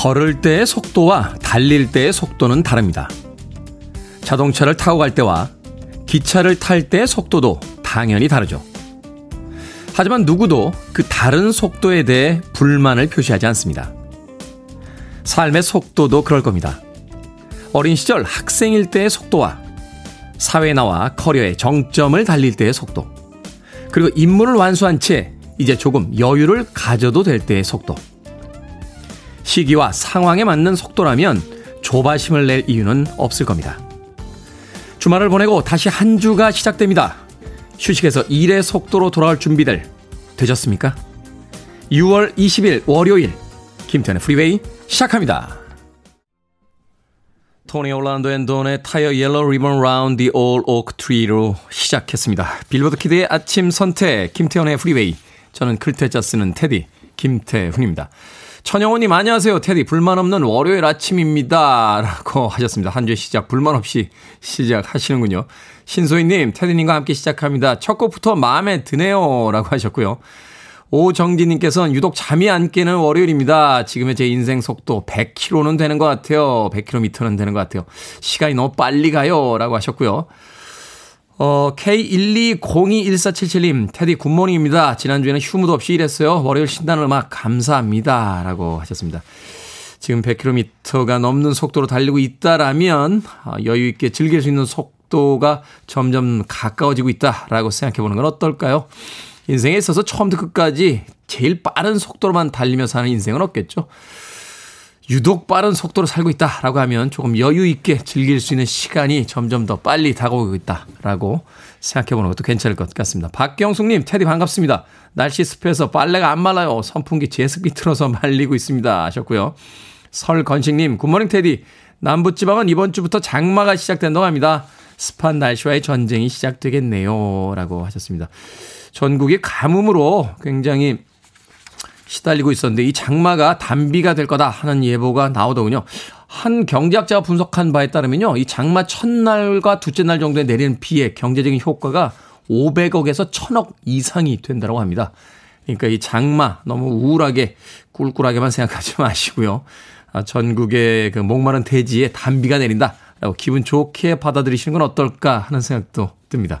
걸을 때의 속도와 달릴 때의 속도는 다릅니다. 자동차를 타고 갈 때와 기차를 탈 때의 속도도 당연히 다르죠. 하지만 누구도 그 다른 속도에 대해 불만을 표시하지 않습니다. 삶의 속도도 그럴 겁니다. 어린 시절 학생일 때의 속도와 사회에 나와 커리어의 정점을 달릴 때의 속도, 그리고 임무를 완수한 채 이제 조금 여유를 가져도 될 때의 속도. 시기와 상황에 맞는 속도라면 조바심을 낼 이유는 없을 겁니다. 주말을 보내고 다시 한 주가 시작됩니다. 휴식에서 일의 속도로 돌아올 준비들 되셨습니까? 6월 20일 월요일 김태현의 프리웨이 시작합니다. Tony Orlando and Dawn의 Tie a Yellow Ribbon Round the Ole Oak Tree로 시작했습니다. 빌보드 키드의 아침 선택 김태현의 프리웨이 저는 클테자 쓰는 테디 김태훈입니다. 천영호님 안녕하세요 테디 불만 없는 월요일 아침입니다 라고 하셨습니다. 한 주의 시작 불만 없이 시작하시는군요. 신소희님 테디님과 함께 시작합니다. 첫 곡부터 마음에 드네요 라고 하셨고요. 오정진님께서는 유독 잠이 안 깨는 월요일입니다. 지금의 제 인생 속도 100km는 되는 것 같아요. 100km는 되는 것 같아요. 시간이 너무 빨리 가요. 라고 하셨고요. 어, K120214777님, 테디 good morning입니다. 지난주에는 휴무도 없이 일했어요. 월요일 신나는 음악 감사합니다. 라고 하셨습니다. 지금 100km가 넘는 속도로 달리고 있다라면, 어, 여유있게 즐길 수 있는 속도가 점점 가까워지고 있다라고 생각해 보는 건 어떨까요? 인생에 있어서 처음부터 끝까지 제일 빠른 속도로만 달리며 사는 인생은 없겠죠. 유독 빠른 속도로 살고 있다라고 하면 조금 여유 있게 즐길 수 있는 시간이 점점 더 빨리 다가오고 있다라고 생각해 보는 것도 괜찮을 것 같습니다. 박경숙님, 테디 반갑습니다. 날씨 습해서 빨래가 안 말라요. 선풍기 제습기 틀어서 말리고 있습니다. 하셨고요. 설건식님, 굿모닝 테디. 남부지방은 이번 주부터 장마가 시작된다고 합니다. 습한 날씨와의 전쟁이 시작되겠네요. 라고 하셨습니다. 전국이 가뭄으로 굉장히 시달리고 있었는데 이 장마가 단비가 될 거다 하는 예보가 나오더군요. 한 경제학자가 분석한 바에 따르면요. 이 장마 첫날과 둘째 날 정도에 내리는 비의 경제적인 효과가 500억에서 1000억 이상이 된다고 합니다. 그러니까 이 장마 너무 우울하게 꿀꿀하게만 생각하지 마시고요. 아, 전국의 그 목마른 대지에 단비가 내린다라고 기분 좋게 받아들이시는 건 어떨까 하는 생각도 듭니다.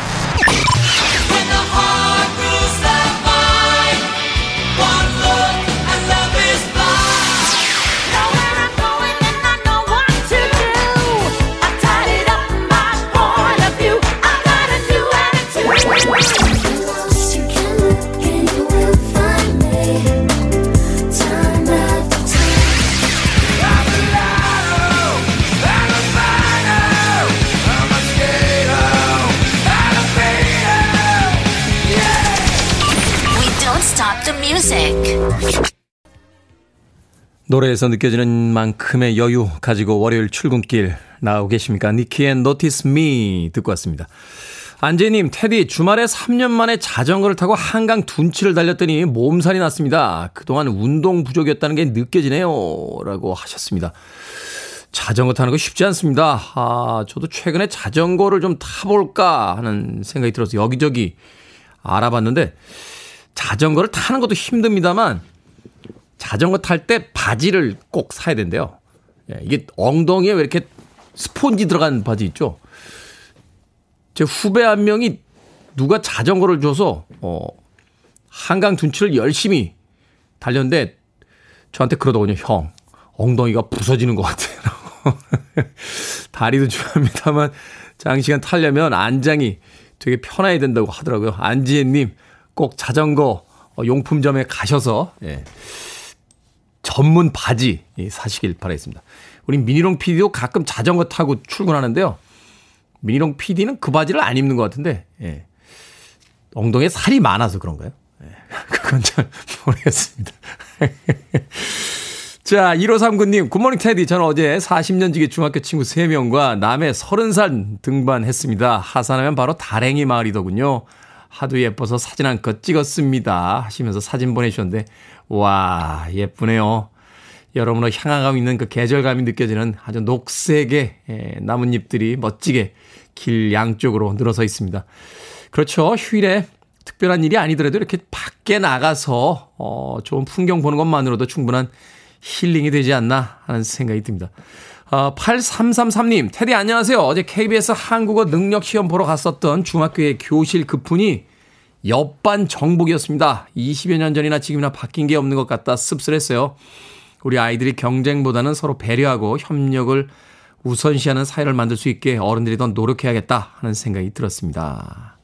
노래에서 느껴지는 만큼의 여유 가지고 월요일 출근길 나오고 계십니까? 니키의 Notice Me 듣고 왔습니다. 안재님, 테디, 주말에 3년 만에 자전거를 타고 한강 둔치를 달렸더니 몸살이 났습니다. 그동안 운동 부족이었다는 게 느껴지네요. 라고 하셨습니다. 자전거 타는 거 쉽지 않습니다. 아, 저도 최근에 자전거를 좀 타볼까 하는 생각이 들어서 여기저기 알아봤는데, 자전거를 타는 것도 힘듭니다만, 자전거 탈 때 바지를 꼭 사야 된대요. 예, 이게 엉덩이에 왜 이렇게 스폰지 들어간 바지 있죠? 제 후배 한 명이 누가 자전거를 줘서, 어, 한강 둔치를 열심히 달렸는데 저한테 그러더군요. 형, 엉덩이가 부서지는 것 같아요. 다리도 중요합니다만 장시간 타려면 안장이 되게 편해야 된다고 하더라고요. 안지혜님 꼭 자전거 용품점에 가셔서 예, 전문 바지 사시길 바라겠습니다. 우리 미니롱 PD도 가끔 자전거 타고 출근하는데요. 미니롱 PD는 그 바지를 안 입는 것 같은데, 예. 엉덩이에 살이 많아서 그런가요? 예. 그건 잘 모르겠습니다. 자, 1539님, 굿모닝 테디. 저는 어제 40년 지기 중학교 친구 3명과 남의 30살 등반했습니다. 하산하면 바로 다랭이 마을이더군요. 하도 예뻐서 사진 한 컷 찍었습니다. 하시면서 사진 보내주셨는데, 와, 예쁘네요. 여러분의 향화감 있는 그 계절감이 느껴지는 아주 녹색의 예, 나뭇잎들이 멋지게 길 양쪽으로 늘어서 있습니다. 그렇죠. 휴일에 특별한 일이 아니더라도 이렇게 밖에 나가서 어, 좋은 풍경 보는 것만으로도 충분한 힐링이 되지 않나 하는 생각이 듭니다. 어, 8333님, 테디 안녕하세요. 어제 KBS 한국어 능력 시험 보러 갔었던 중학교의 교실 급훈이 옆반 정복이었습니다. 20여 년 전이나 지금이나 바뀐 게 없는 것 같다 씁쓸했어요. 우리 아이들이 경쟁보다는 서로 배려하고 협력을 우선시하는 사회를 만들 수 있게 어른들이 더 노력해야겠다 하는 생각이 들었습니다.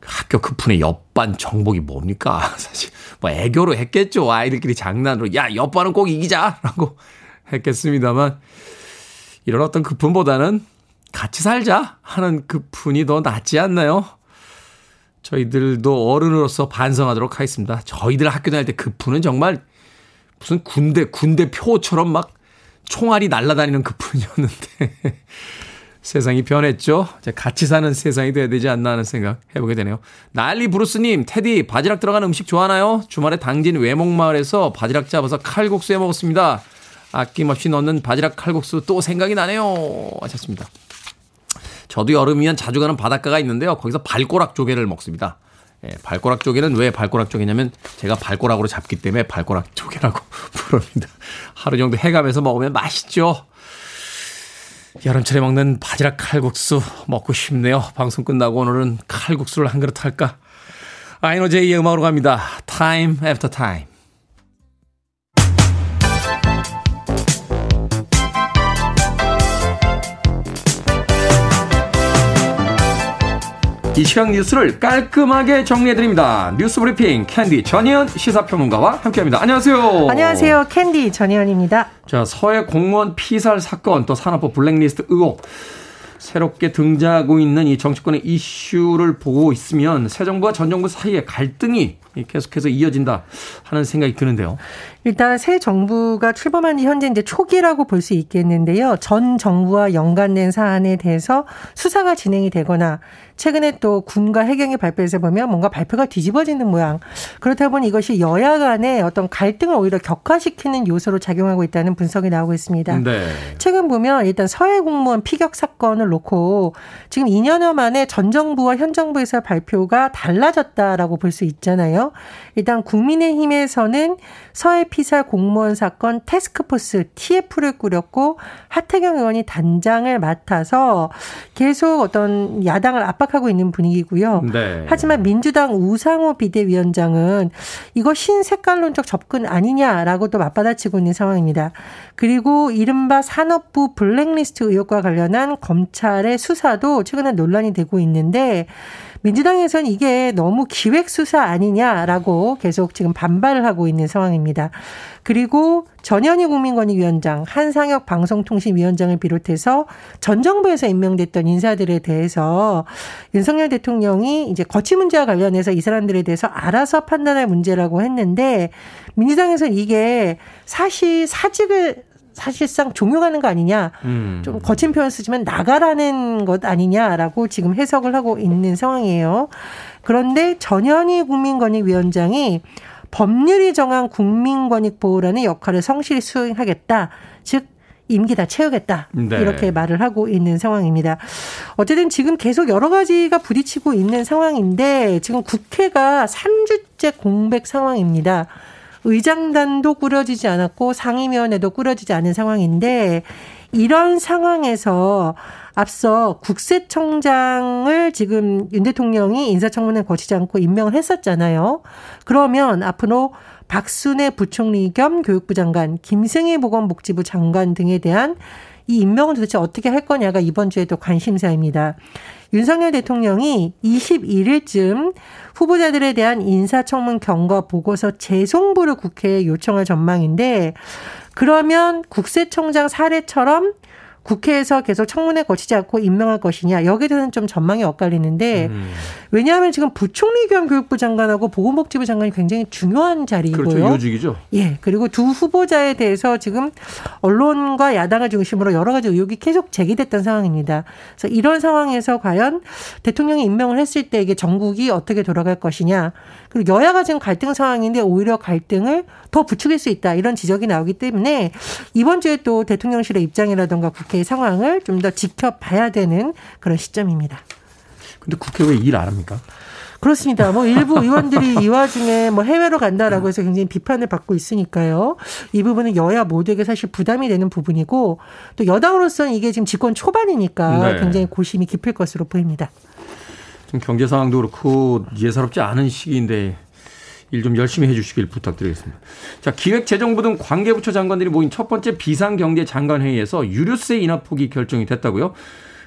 학교 급훈의 옆반 정복이 뭡니까? 사실 뭐 애교로 했겠죠. 아이들끼리 장난으로 야 옆반은 꼭 이기자라고 했겠습니다만 이런 어떤 급훈보다는 같이 살자 하는 급훈이 더 낫지 않나요? 저희들도 어른으로서 반성하도록 하겠습니다. 저희들 학교 다닐 때 급훈은 정말 무슨 군대 군대 표처럼 막 총알이 날아다니는 급훈이었는데 세상이 변했죠. 같이 사는 세상이 돼야 되지 않나 하는 생각 해보게 되네요. 난리 브루스님, 테디 바지락 들어가는 음식 좋아하나요? 주말에 당진 외목마을에서 바지락 잡아서 칼국수 해 먹었습니다. 아낌없이 넣는 바지락 칼국수 또 생각이 나네요. 하셨습니다. 저도 여름이면 자주 가는 바닷가가 있는데요. 거기서 발꼬락 조개를 먹습니다. 예, 발꼬락 조개는 왜 발꼬락 조개냐면 제가 발꼬락으로 잡기 때문에 발꼬락 조개라고 부릅니다. 하루 정도 해감해서 먹으면 맛있죠. 여름철에 먹는 바지락 칼국수 먹고 싶네요. 방송 끝나고 오늘은 칼국수를 한 그릇 할까? 아이노제이의 음악으로 갑니다. Time after time. 이 시각 뉴스를 깔끔하게 정리해드립니다. 뉴스 브리핑 캔디 전희연 시사평론가와 함께합니다. 안녕하세요. 안녕하세요. 캔디 전희연입니다. 자, 서해 공무원 피살 사건 또 산업부 블랙리스트 의혹. 새롭게 등장하고 있는 이 정치권의 이슈를 보고 있으면 새 정부와 전 정부 사이에 갈등이 계속해서 이어진다 하는 생각이 드는데요. 일단 새 정부가 출범한 지 현재 이제 초기라고 볼 수 있겠는데요. 전 정부와 연관된 사안에 대해서 수사가 진행이 되거나 최근에 또 군과 해경의 발표에서 보면 뭔가 발표가 뒤집어지는 모양. 그렇다 보니 이것이 여야 간의 어떤 갈등을 오히려 격화시키는 요소로 작용하고 있다는 분석이 나오고 있습니다. 네. 최근 보면 일단 서해 공무원 피격 사건을 놓고 지금 2년여 만에 전 정부와 현 정부에서 발표가 달라졌다라고 볼 수 있잖아요. 일단 국민의힘에서는 서해 피살 공무원 사건 테스크포스 TF를 꾸렸고 하태경 의원이 단장을 맡아서 계속 어떤 야당을 압박하고 있는 분위기고요. 네. 하지만 민주당 우상호 비대위원장은 이거 신색깔론적 접근 아니냐라고 도 맞받아치고 있는 상황입니다. 그리고 이른바 산업부 블랙리스트 의혹과 관련한 검찰의 수사도 최근에 논란이 되고 있는데 민주당에서는 이게 너무 기획 수사 아니냐라고 계속 지금 반발을 하고 있는 상황입니다. 그리고 전현희 국민권익위원장, 한상혁 방송통신위원장을 비롯해서 전 정부에서 임명됐던 인사들에 대해서 윤석열 대통령이 이제 거치 문제와 관련해서 이 사람들에 대해서 알아서 판단할 문제라고 했는데 민주당에서는 이게 사실 사직을 사실상 종용하는 거 아니냐. 음. 좀 거친 표현 쓰지만 나가라는 것 아니냐라고 지금 해석을 하고 있는 상황이에요. 그런데 전현희 국민권익위원장이 법률이 정한 국민권익 보호라는 역할을 성실히 수행하겠다. 즉 임기 다 채우겠다. 네. 이렇게 말을 하고 있는 상황입니다. 어쨌든 지금 계속 여러 가지가 부딪히고 있는 상황인데 지금 국회가 3주째 공백 상황입니다. 의장단도 꾸려지지 않았고 상임위원회도 꾸려지지 않은 상황인데 이런 상황에서 앞서 국세청장을 지금 윤 대통령이 인사청문회 거치지 않고 임명을 했었잖아요. 그러면 앞으로 박순애 부총리 겸 교육부 장관, 김승희 보건복지부 장관 등에 대한 이 임명을 도대체 어떻게 할 거냐가 이번 주에도 관심사입니다. 윤석열 대통령이 21일쯤 후보자들에 대한 인사청문 경과 보고서 재송부를 국회에 요청할 전망인데 그러면 국세청장 사례처럼 국회에서 계속 청문회 거치지 않고 임명할 것이냐 여기에 대해서는 좀 전망이 엇갈리는데 음. 왜냐하면 지금 부총리 겸 교육부 장관하고 보건복지부 장관이 굉장히 중요한 자리이고요. 그렇죠. 요직이죠. 예. 그리고 두 후보자에 대해서 지금 언론과 야당을 중심으로 여러 가지 의혹이 계속 제기됐던 상황입니다. 그래서 이런 상황에서 과연 대통령이 임명을 했을 때 이게 전국이 어떻게 돌아갈 것이냐 그리고 여야가 지금 갈등 상황인데 오히려 갈등을 더 부추길 수 있다 이런 지적이 나오기 때문에 이번 주에 또 대통령실의 입장이라든가 국회의 상황을 좀 더 지켜봐야 되는 그런 시점입니다. 근데 국회 왜 일 안 합니까? 그렇습니다. 뭐 일부 의원들이 이 와중에 뭐 해외로 간다라고 해서 굉장히 비판을 받고 있으니까요. 이 부분은 여야 모두에게 사실 부담이 되는 부분이고 또 여당으로서는 이게 지금 집권 초반이니까 네. 굉장히 고심이 깊을 것으로 보입니다. 지금 경제 상황도 그렇고 예사롭지 않은 시기인데 일 좀 열심히 해주시길 부탁드리겠습니다. 자, 기획재정부 등 관계부처 장관들이 모인 첫 번째 비상경제장관회의에서 유류세 인하 폭이 결정이 됐다고요.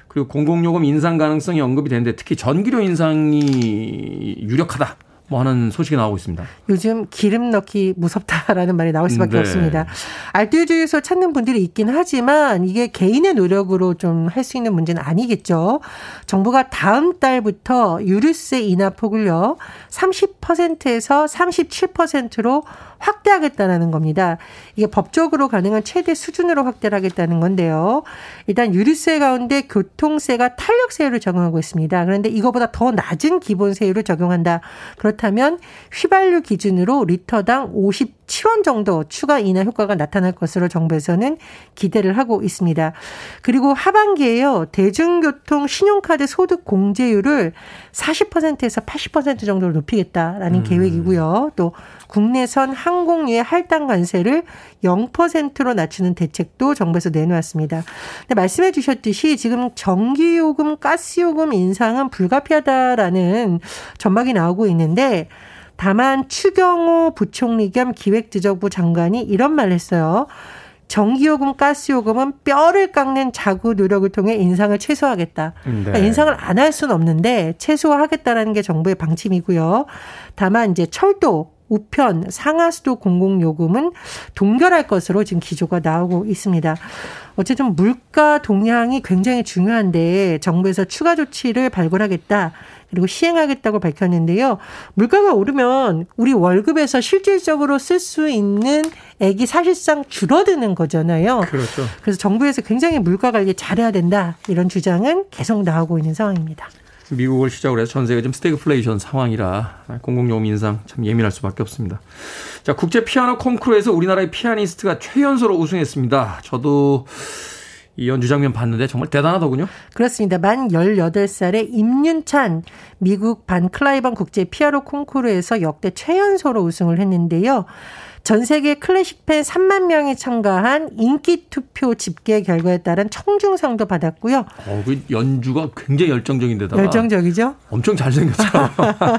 그리고 공공요금 인상 가능성이 언급이 되는데 특히 전기료 인상이 유력하다. 뭐 하는 소식이 나오고 있습니다. 요즘 기름 넣기 무섭다라는 말이 나올 수밖에 네. 없습니다. 알뜰주유소 찾는 분들이 있긴 하지만 이게 개인의 노력으로 좀 할 수 있는 문제는 아니겠죠. 정부가 다음 달부터 유류세 인하 폭을요 30%에서 37%로 확대하겠다라는 겁니다. 이게 법적으로 가능한 최대 수준으로 확대를 하겠다는 건데요. 일단 유류세 가운데 교통세가 탄력세율을 적용하고 있습니다. 그런데 이거보다 더 낮은 기본세율을 적용한다. 그렇다면 휘발유 기준으로 리터당 57원 정도 추가 인하 효과가 나타날 것으로 정부에서는 기대를 하고 있습니다. 그리고 하반기에요. 대중교통 신용카드 소득 공제율을 40%에서 80% 정도로 높이겠다라는 음. 계획이고요. 또 국내선 항공유의 할당 관세를 0%로 낮추는 대책도 정부에서 내놓았습니다. 근데 말씀해 주셨듯이 지금 전기요금, 가스요금 인상은 불가피하다라는 전망이 나오고 있는데 다만 추경호 부총리 겸 기획재정부 장관이 이런 말을 했어요. 전기요금, 가스요금은 뼈를 깎는 자구 노력을 통해 인상을 최소화하겠다. 그러니까 네. 인상을 안 할 수는 없는데 최소화하겠다라는 게 정부의 방침이고요. 다만 이제 철도, 우편, 상하수도 공공요금은 동결할 것으로 지금 기조가 나오고 있습니다. 어쨌든 물가 동향이 굉장히 중요한데 정부에서 추가 조치를 발굴하겠다. 그리고 시행하겠다고 밝혔는데요. 물가가 오르면 우리 월급에서 실질적으로 쓸 수 있는 액이 사실상 줄어드는 거잖아요. 그렇죠. 그래서 정부에서 굉장히 물가 관리 잘해야 된다. 이런 주장은 계속 나오고 있는 상황입니다. 미국을 시작으로 해서 전 세계 좀 스태그플레이션 상황이라 공공요금 인상 참 예민할 수밖에 없습니다. 자, 국제 피아노 콩쿠르에서 우리나라의 피아니스트가 최연소로 우승했습니다. 저도 이 연주 장면 봤는데 정말 대단하더군요. 그렇습니다. 만 18살의 임윤찬 미국 반클라이번 국제 피아노 콩쿠르에서 역대 최연소로 우승을 했는데요. 전 세계 클래식 팬 3만 명이 참가한 인기 투표 집계 결과에 따른 청중상도 받았고요. 어, 그 연주가 굉장히 열정적인 데다가 열정적이죠. 엄청 잘생겼어요.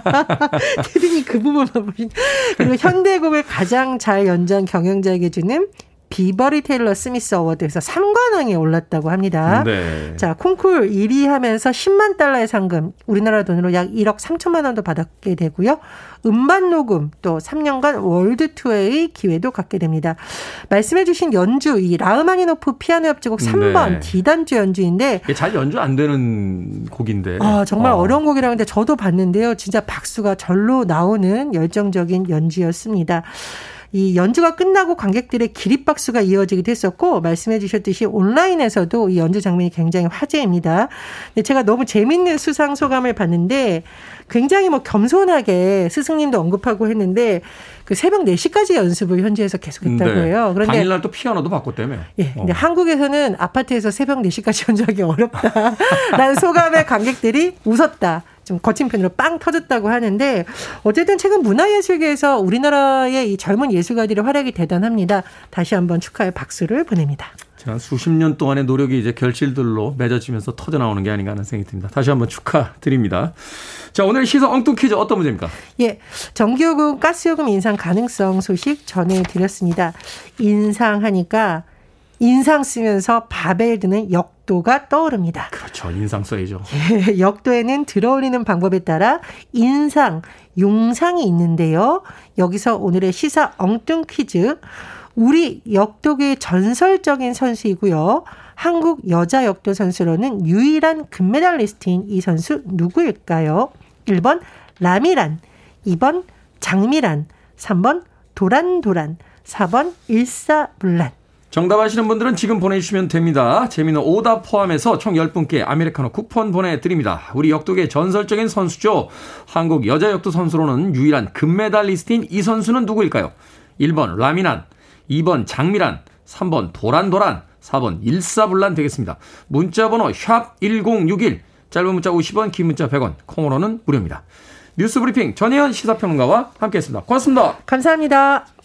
테디님 그 부분만 보신. 그리고 현대곡을 가장 잘 연주한 경연자에게 주는 비버리 테일러 스미스 Award에서 3관왕에 올랐다고 합니다. 네. 자, 콩쿨 1위 하면서 10만 달러의 상금, 우리나라 돈으로 약 1억 3천만 원도 받았게 되고요. 음반 녹음 또 3년간 월드 투어의 기회도 갖게 됩니다. 말씀해 주신 연주 이 라흐마니노프 피아노 협주곡 3번 네. D단주 연주인데 잘 연주 안 되는 곡인데. 아, 정말 어. 려운 곡이라는데 저도 봤는데요. 진짜 박수가 절로 나오는 열정적인 연주였습니다. 이 연주가 끝나고 관객들의 기립박수가 이어지기도 했었고 말씀해 주셨듯이 온라인에서도 이 연주 장면이 굉장히 화제입니다. 근데 제가 너무 재밌는 수상 소감을 봤는데 굉장히 뭐 겸손하게 스승님도 언급하고 했는데 그 새벽 4시까지 연습을 현지에서 계속했다고 네. 해요. 그런데 당일날 또 피아노도 바꿨다며. 예. 근데 어. 한국에서는 아파트에서 새벽 4시까지 연주하기 어렵다 라는 소감에 관객들이 웃었다. 좀 거친 편으로 빵 터졌다고 하는데 어쨌든 최근 문화예술계에서 우리나라의 이 젊은 예술가들의 활약이 대단합니다. 다시 한번 축하의 박수를 보냅니다. 자, 수십 년 동안의 노력이 이제 결실들로 맺어지면서 터져 나오는 게 아닌가 하는 생각이 듭니다. 다시 한번 축하드립니다. 자, 오늘 시사 엉뚱 퀴즈 어떤 문제입니까? 예. 전기요금, 가스요금 인상 가능성 소식 전해드렸습니다. 인상하니까 인상 쓰면서 바벨 드는 역도가 떠오릅니다. 그렇죠. 인상 써야죠. 예, 역도에는 들어올리는 방법에 따라 인상, 용상이 있는데요. 여기서 오늘의 시사 엉뚱 퀴즈. 우리 역도계의 전설적인 선수이고요. 한국 여자 역도 선수로는 유일한 금메달리스트인 이 선수 누구일까요? 1번 라미란, 2번 장미란, 3번 도란도란, 4번 일사불란. 정답 아시는 분들은 지금 보내주시면 됩니다. 재미는 오답 포함해서 총 10분께 아메리카노 쿠폰 보내드립니다. 우리 역도계 전설적인 선수죠. 한국 여자 역도 선수로는 유일한 금메달리스트인 이 선수는 누구일까요? 1번 라미난, 2번 장미란, 3번 도란도란, 4번 일사불란 되겠습니다. 문자 번호 샵 1061, 짧은 문자 50원, 긴 문자 100원, 콩으로는 무료입니다. 뉴스 브리핑 전혜연 시사평론가와 함께했습니다. 고맙습니다. 감사합니다.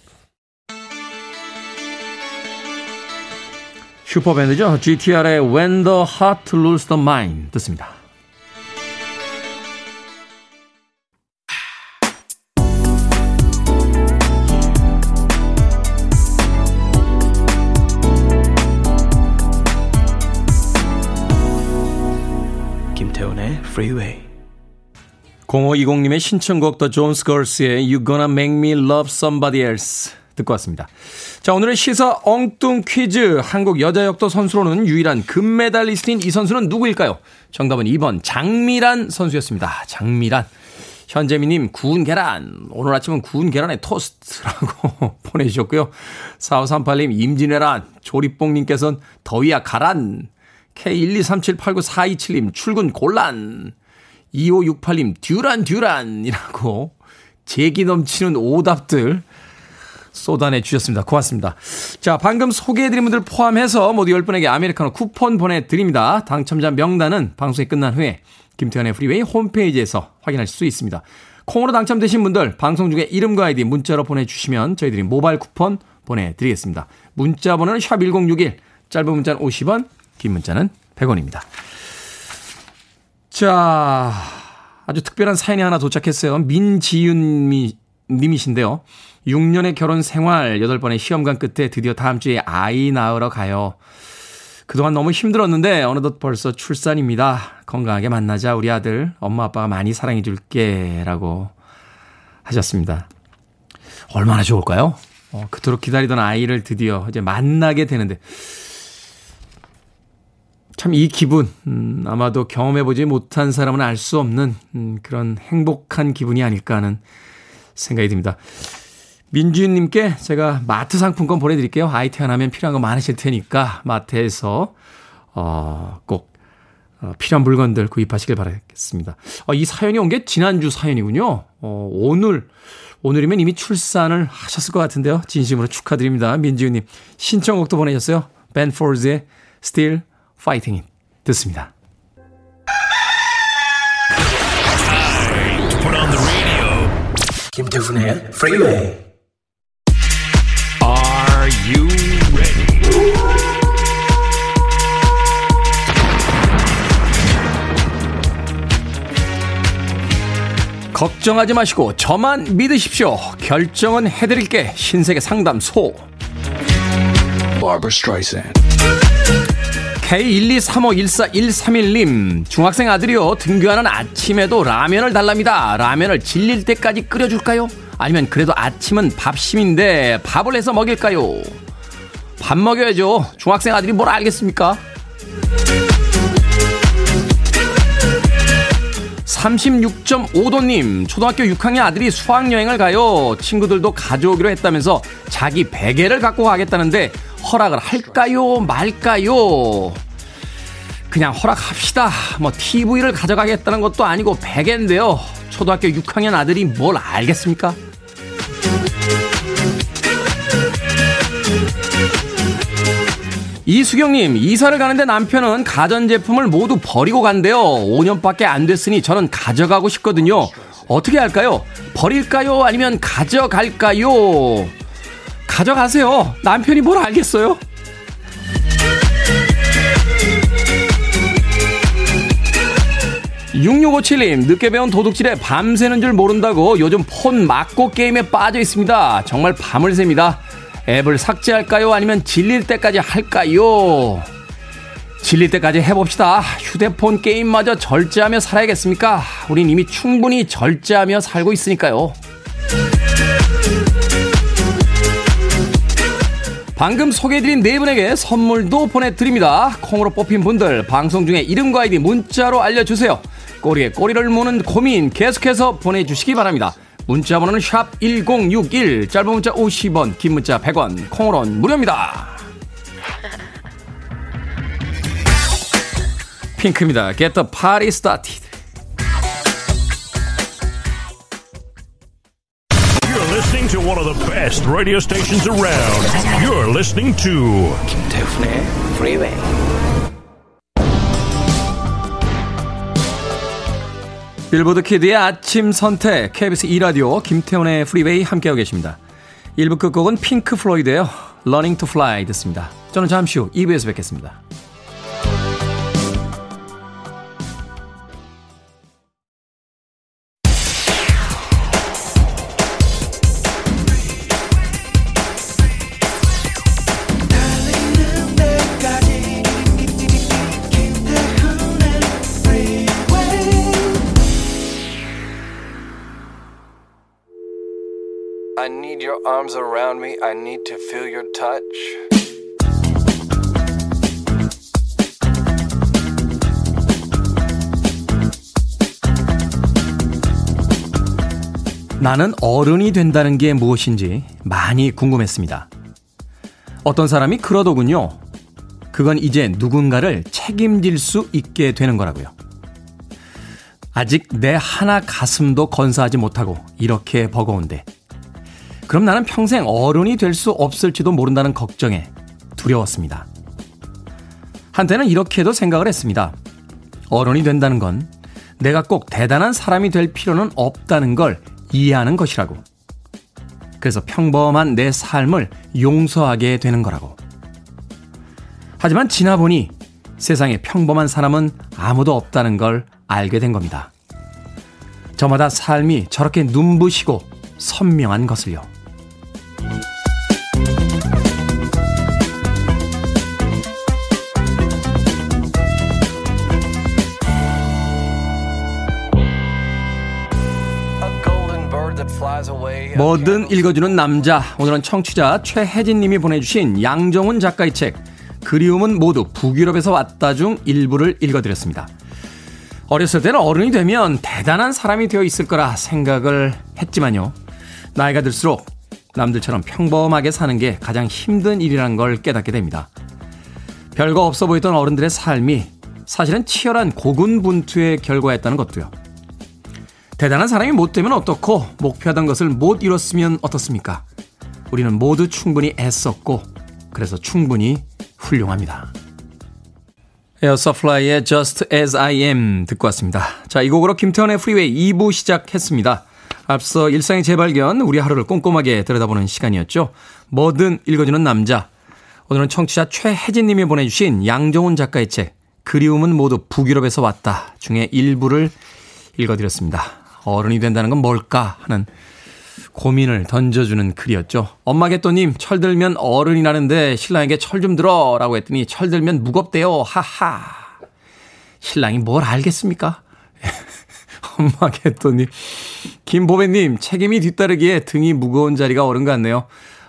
슈퍼밴드죠. GTR의 When the Heart Loses the Mind 듣습니다. 김태훈의 Freeway 0520님의 신청곡 더 존스 걸스의 You Gonna Make Me Love Somebody Else 듣고 왔습니다. 자, 오늘의 시사 엉뚱 퀴즈. 한국 여자 역도 선수로는 유일한 금메달리스트인 이 선수는 누구일까요? 정답은 2번 장미란 선수였습니다. 장미란. 현재미님, 구운 계란. 오늘 아침은 구운 계란에 토스트라고 보내주셨고요. 4538님, 임진왜란. 조립봉님께서는 더위야 가란. K123789427님, 출근 곤란. 2568님, 듀란, 듀란이라고 재기 넘치는 오답들 쏟아내 주셨습니다. 고맙습니다. 자, 방금 소개해드린 분들 포함해서 모두 10분에게 아메리카노 쿠폰 보내드립니다. 당첨자 명단은 방송이 끝난 후에 김태훈의 프리웨이 홈페이지에서 확인하실 수 있습니다. 콩으로 당첨되신 분들 방송 중에 이름과 아이디 문자로 보내주시면 저희들이 모바일 쿠폰 보내드리겠습니다. 문자 번호는 샵1061 짧은 문자는 50원 긴 문자는 100원입니다. 자 아주 특별한 사연이 하나 도착했어요. 민지윤 님이신데요. 6년의 결혼 생활, 8번의 시험관 끝에 드디어 다음 주에 아이 낳으러 가요. 그동안 너무 힘들었는데 어느덧 벌써 출산입니다. 건강하게 만나자 우리 아들. 엄마 아빠가 많이 사랑해 줄게 라고 하셨습니다. 얼마나 좋을까요? 어, 그토록 기다리던 아이를 드디어 이제 만나게 되는데 참 이 기분 음, 아마도 경험해 보지 못한 사람은 알 수 없는 음, 그런 행복한 기분이 아닐까 하는 생각이 듭니다. 민주님께 제가 마트 상품권 보내드릴게요. 아이 태어나면 필요한 거 많으실 테니까 마트에서 어, 꼭 어, 필요한 물건들 구입하시길 바라겠습니다. 어, 이 사연이 온 게 지난주 사연이군요. 어, 오늘 오늘이면 이미 출산을 하셨을 것 같은데요. 진심으로 축하드립니다. 민지우님 신청곡도 보내셨어요. 벤 포즈의 Still Fighting It 듣습니다. 김태훈의 프리웨이 you ready? 걱정하지 마시고 저만 믿으십시오. 결정은 해드릴게. 신세계 상담소. K123514131님 중학생 아들이요 등교하는 아침에도 라면을 달랍니다. 라면을 질릴 때까지 끓여줄까요? 아니면 그래도 아침은 밥심인데 밥을 해서 먹일까요? 밥 먹여야죠. 중학생 아들이 뭘 알겠습니까? 36.5도님, 초등학교 6학년 아들이 수학여행을 가요. 친구들도 가져오기로 했다면서 자기 베개를 갖고 가겠다는데 허락을 할까요? 말까요? 그냥 허락합시다. 뭐 TV를 가져가겠다는 것도 아니고 베개인데요. 초등학교 6학년 아들이 뭘 알겠습니까? 이수경님, 이사를 가는데 남편은 가전제품을 모두 버리고 간대요. 5년밖에 안 됐으니 저는 가져가고 싶거든요. 어떻게 할까요? 버릴까요? 아니면 가져갈까요? 가져가세요. 남편이 뭘 알겠어요? 6657님, 늦게 배운 도둑질에 밤새는 줄 모른다고 요즘 폰 막고 게임에 빠져 있습니다. 정말 밤을 셉니다. 앱을 삭제할까요? 아니면 질릴 때까지 할까요? 질릴 때까지 해봅시다. 휴대폰 게임마저 절제하며 살아야겠습니까? 우린 이미 충분히 절제하며 살고 있으니까요. 방금 소개해드린 네 분에게 선물도 보내드립니다. 콩으로 뽑힌 분들 방송 중에 이름과 아이디 문자로 알려주세요. 꼬리에 꼬리를 무는 고민 계속해서 보내주시기 바랍니다. 문자 번호는 샵 1061, 짧은 문자 50원, 긴 문자 100원, 콩으로는 무료입니다. 핑크입니다. Get the party started. You're listening to one of the best radio stations around. You're listening to 김태훈의 Freeway. 빌보드 키드의 아침 선택 KBS 2라디오 김태훈의 프리웨이 함께하고 계십니다. 1부 끝곡은 핑크 플로이드예요. Learning to Fly 듣습니다. 저는 잠시 후 2부에서 뵙겠습니다. Arms around me. I need to feel your touch. 나는 어른이 된다는 게 무엇인지 많이 궁금했습니다. 어떤 사람이 그러더군요. 그건 이제 누군가를 책임질 수 있게 되는 거라고요. 아직 내 하나 가슴도 건사하지 못하고 이렇게 버거운데. 그럼 나는 평생 어른이 될 수 없을지도 모른다는 걱정에 두려웠습니다. 한때는 이렇게도 생각을 했습니다. 어른이 된다는 건 내가 꼭 대단한 사람이 될 필요는 없다는 걸 이해하는 것이라고. 그래서 평범한 내 삶을 용서하게 되는 거라고. 하지만 지나 보니 세상에 평범한 사람은 아무도 없다는 걸 알게 된 겁니다. 저마다 삶이 저렇게 눈부시고 선명한 것을요. 뭐든 읽어주는 남자. 오늘은 청취자 최혜진 님이 보내주신 양정훈 작가의 책, 그리움은 모두 북유럽에서 왔다 중 일부를 읽어드렸습니다. 어렸을 때는 어른이 되면 대단한 사람이 되어 있을 거라 생각을 했지만요. 나이가 들수록 남들처럼 평범하게 사는 게 가장 힘든 일이라는 걸 깨닫게 됩니다. 별거 없어 보였던 어른들의 삶이 사실은 치열한 고군분투의 결과였다는 것도요. 대단한 사람이 못 되면 어떻고 목표하던 것을 못 이뤘으면 어떻습니까? 우리는 모두 충분히 애썼고 그래서 충분히 훌륭합니다. Air Supply의 Just As I Am 듣고 왔습니다. 자, 이 곡으로 김태훈의 프리웨이 2부 시작했습니다. 앞서 일상의 재발견, 우리 하루를 꼼꼼하게 들여다보는 시간이었죠. 뭐든 읽어주는 남자. 오늘은 청취자 최혜진 님이 보내주신 양정훈 작가의 책, 그리움은 모두 북유럽에서 왔다 중에 일부를 읽어드렸습니다. 어른이 된다는 건 뭘까 하는 고민을 던져주는 글이었죠. 엄마 개또님, 철들면 어른이라는데 신랑에게 철 좀 들어 라고 했더니 철들면 무겁대요. 하하. 신랑이 뭘 알겠습니까? 개또님. 김보배님, 책임이 뒤따르기에 등이 무거운 자리가 어른 같네요.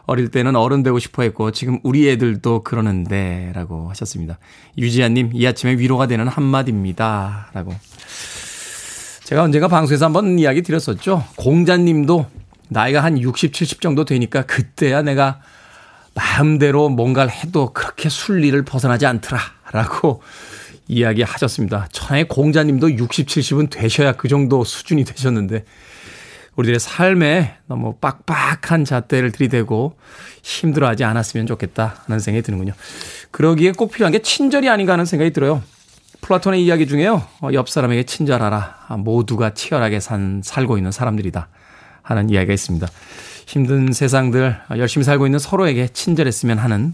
어릴 때는 어른 되고 싶어 했고, 지금 우리 애들도 그러는데, 라고 하셨습니다. 유지아님, 이 아침에 위로가 되는 한마디입니다. 라고. 제가 언젠가 방송에서 한번 이야기 드렸었죠. 공자님도 나이가 한 60, 70 정도 되니까 그때야 내가 마음대로 뭔가를 해도 그렇게 순리를 벗어나지 않더라. 라고 이야기 하셨습니다. 천하의 공자님도 60, 70은 되셔야 그 정도 수준이 되셨는데 우리들의 삶에 너무 빡빡한 잣대를 들이대고 힘들어하지 않았으면 좋겠다 하는 생각이 드는군요. 그러기에 꼭 필요한 게 친절이 아닌가 하는 생각이 들어요. 플라톤의 이야기 중에요. 어, 옆 사람에게 친절하라. 아, 모두가 치열하게 산, 살고 있는 사람들이다. 하는 이야기가 있습니다. 힘든 세상들 열심히 살고 있는 서로에게 친절했으면 하는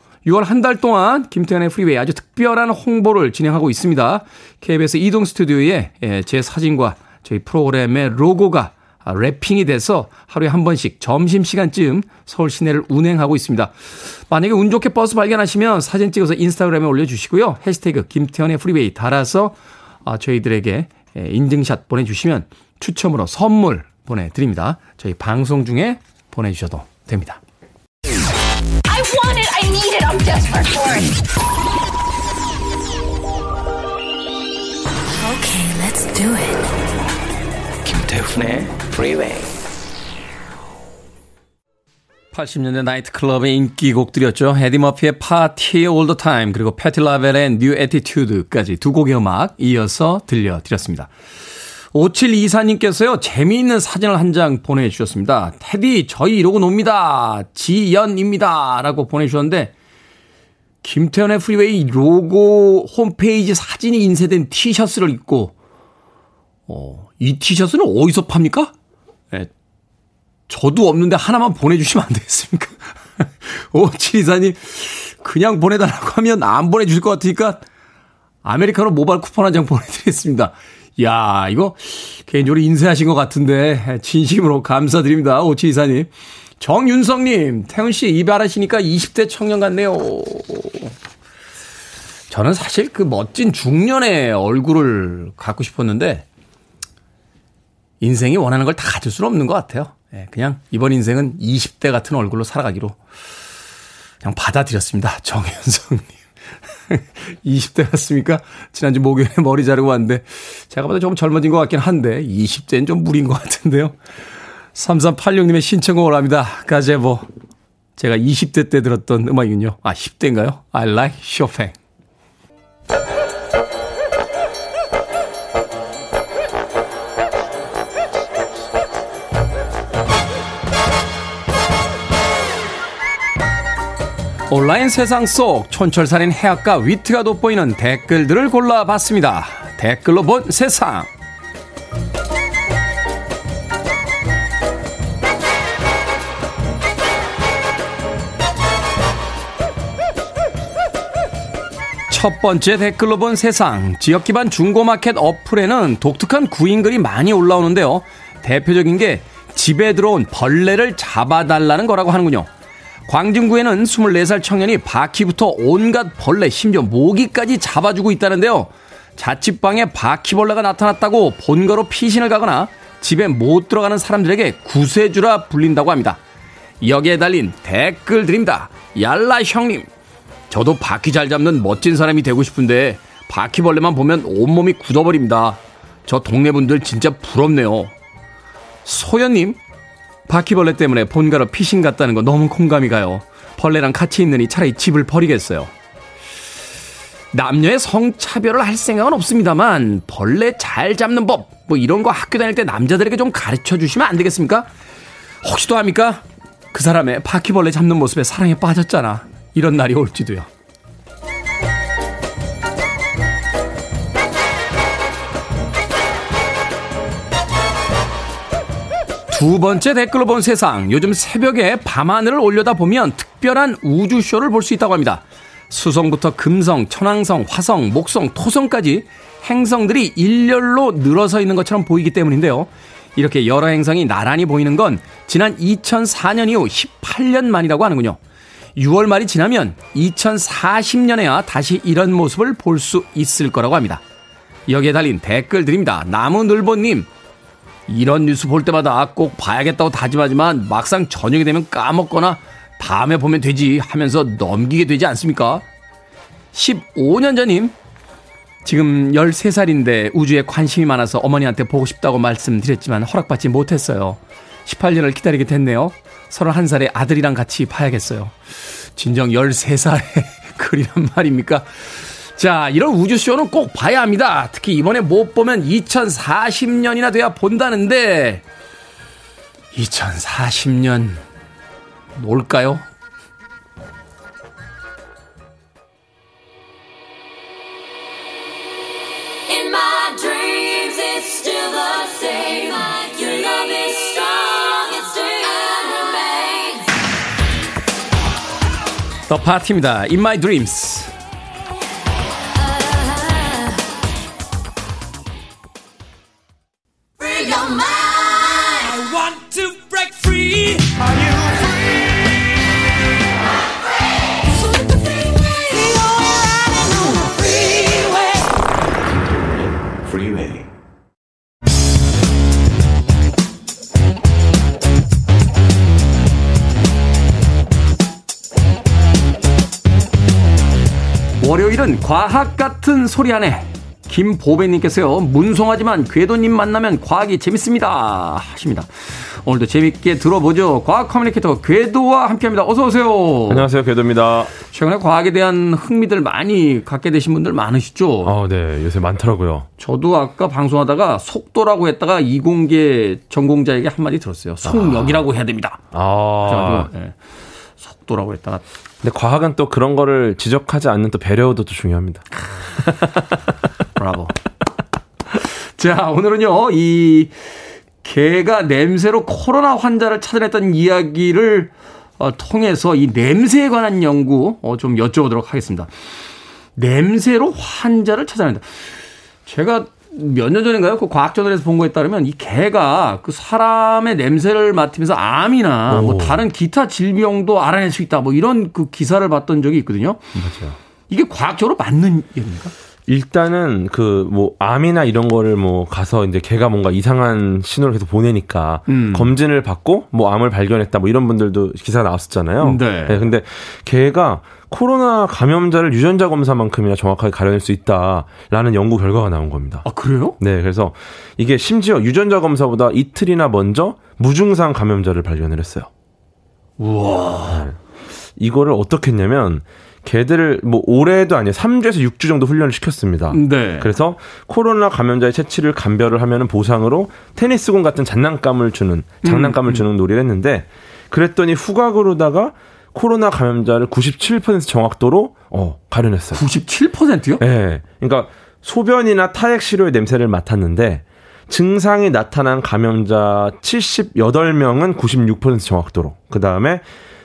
6월 한 달 동안 김태훈의 프리웨이 아주 특별한 홍보를 진행하고 있습니다. KBS 이동 스튜디오에 예, 제 사진과 저희 프로그램의 로고가 wrapping이 돼서 하루에 한 번씩 점심시간쯤 서울 시내를 운행하고 있습니다. 만약에 운 좋게 버스 발견하시면 사진 찍어서 인스타그램에 올려주시고요. 해시태그 김태훈의 프리웨이 달아서 아, 저희들에게 예, 인증샷 보내주시면 추첨으로 선물 보내드립니다. 저희 방송 중에 보내주셔도 됩니다. I want it, I need it, I'm desperate for it. Okay, let's do it. 김태훈의 Freeway. 80년대 나이트클럽의 인기곡들이었죠. 에디 머피의 Party All The Time 그리고 패티 라벨의 New Attitude까지 두 곡의 음악 이어서 들려드렸습니다. 5724님께서요, 재미있는 사진을 한 장 보내주셨습니다. 테디, 저희 이러고 놉니다. 지연입니다. 라고 보내주셨는데, 김태현의 프리웨이 로고 홈페이지 사진이 인쇄된 티셔츠를 입고, 어, 이 티셔츠는 어디서 팝니까? 네, 저도 없는데 하나만 보내주시면 안 되겠습니까? 5724님, 그냥 보내달라고 하면 안 보내주실 것 같으니까, 아메리카노 모바일 쿠폰 한 장 보내드리겠습니다. 야, 이거 개인적으로 인쇄하신 것 같은데 진심으로 감사드립니다. 오치 이사님. 정윤성님, 태훈 씨 이발하시니까 20대 청년 같네요. 저는 사실 그 멋진 중년의 얼굴을 갖고 싶었는데 인생이 원하는 걸 다 가질 수는 없는 것 같아요. 예, 그냥 이번 인생은 20대 같은 얼굴로 살아가기로 그냥 받아들였습니다. 정윤성님. 20대 같습니까? 지난주 목요일에 머리 자르고 왔는데, 제가 보다 조금 젊어진 것 같긴 한데, 20대는 좀 무리인 것 같은데요. 3386님의 신청곡을 합니다. 가제보. 제가 20대 때 들었던 음악이군요. 아, 10대인가요? I like Chopin. 온라인 세상 속 촌철살인 해악과 위트가 돋보이는 댓글들을 골라봤습니다. 댓글로 본 세상. 첫 번째 댓글로 본 세상. 지역 기반 중고마켓 어플에는 독특한 구인글이 많이 올라오는데요. 대표적인 게 집에 들어온 벌레를 잡아달라는 거라고 하는군요. 광진구에는 24살 청년이 바퀴부터 온갖 벌레, 심지어 모기까지 잡아주고 있다는데요. 자취방에 바퀴벌레가 나타났다고 본거로 피신을 가거나 집에 못 들어가는 사람들에게 구세주라 불린다고 합니다. 여기에 달린 댓글 드립니다. 얄라 형님. 저도 바퀴 잘 잡는 멋진 사람이 되고 싶은데 바퀴벌레만 보면 온몸이 굳어버립니다. 저 동네 분들 진짜 부럽네요. 소연님, 바퀴벌레 때문에 본가로 피신 갔다는 거 너무 공감이 가요. 벌레랑 같이 있느니 차라리 집을 버리겠어요. 남녀의 성차별을 할 생각은 없습니다만 벌레 잘 잡는 법 뭐 이런 거 학교 다닐 때 남자들에게 좀 가르쳐 주시면 안 되겠습니까? 혹시도 합니까? 그 사람의 바퀴벌레 잡는 모습에 사랑에 빠졌잖아. 이런 날이 올지도요. 두 번째 댓글로 본 세상. 요즘 새벽에 밤하늘을 올려다 보면 특별한 우주쇼를 볼 수 있다고 합니다. 수성부터 금성, 천왕성, 화성, 목성, 토성까지 행성들이 일렬로 늘어서 있는 것처럼 보이기 때문인데요. 이렇게 여러 행성이 나란히 보이는 건 지난 2004년 이후 18년 만이라고 하는군요. 6월 말이 지나면 2040년에야 다시 이런 모습을 볼 수 있을 거라고 합니다. 여기에 달린 댓글 드립니다. 나무늘보님, 이런 뉴스 볼 때마다 꼭 봐야겠다고 다짐하지만 막상 저녁이 되면 까먹거나 다음에 보면 되지 하면서 넘기게 되지 않습니까? 15년 전임 지금 13살인데 우주에 관심이 많아서 어머니한테 보고 싶다고 말씀드렸지만 허락받지 못했어요. 18년을 기다리게 됐네요. 31살의 아들이랑 같이 봐야겠어요. 진정 13살의 글이란 말입니까? 자, 이런 우주쇼는 꼭 봐야 합니다. 특히 이번에 못 보면 2040년이나 돼야 본다는데, 2040년, 올까요? 더 파티입니다. In My Dreams. 실은 과학 같은 소리 안에 김보배님께서요 문송하지만 궤도님 만나면 과학이 재밌습니다 하십니다. 오늘도 재밌게 들어보죠. 과학 커뮤니케이터 궤도와 함께합니다. 어서 오세요. 안녕하세요, 궤도입니다. 최근에 과학에 대한 흥미들 많이 갖게 되신 분들 많으시죠? 아, 네, 요새 많더라고요. 저도 아까 방송하다가 속도라고 했다가 이공계 전공자에게 한마디 들었어요. 속력이라고 해야 됩니다. 아, 그래가지고, 네. 40도라고 했다가. 근데 과학은 또 그런 거를 지적하지 않는 또 배려도 또 중요합니다. 브라보. 자, 오늘은요, 이 개가 냄새로 코로나 환자를 찾아냈던 이야기를 어, 통해서 이 냄새에 관한 연구 어, 좀 여쭤보도록 하겠습니다. 냄새로 환자를 찾아낸다. 제가 몇 년 전인가요? 그 과학저널에서 본 거에 따르면 이 개가 그 사람의 냄새를 맡으면서 암이나 뭐 다른 기타 질병도 알아낼 수 있다. 뭐 이런 그 기사를 봤던 적이 있거든요. 맞아요. 이게 과학적으로 맞는 얘기입니까? 일단은 그 뭐 암이나 이런 거를 뭐 가서 이제 걔가 뭔가 이상한 신호를 계속 보내니까 음. 검진을 받고 뭐 암을 발견했다 뭐 이런 분들도 기사 나왔었잖아요. 네. 근데 걔가 코로나 감염자를 유전자 검사만큼이나 정확하게 가려낼 수 있다라는 연구 결과가 나온 겁니다. 아, 그래요? 네, 그래서 이게 심지어 유전자 검사보다 이틀이나 먼저 무증상 감염자를 발견을 했어요. 우와. 이거를 어떻게 했냐면 걔들을 뭐 올해도 아니에요. 3주에서 6주 정도 훈련을 시켰습니다. 네. 그래서 코로나 감염자의 채취를 감별을 하면 보상으로 테니스공 같은 장난감을 주는 장난감을 주는 놀이를 했는데 그랬더니 후각으로다가 코로나 감염자를 97% 정확도로 어 가려냈어요. 97%요? 예. 그러니까 소변이나 타액 시료의 냄새를 맡았는데 증상이 나타난 감염자 78명은 96% 정확도로. 그다음에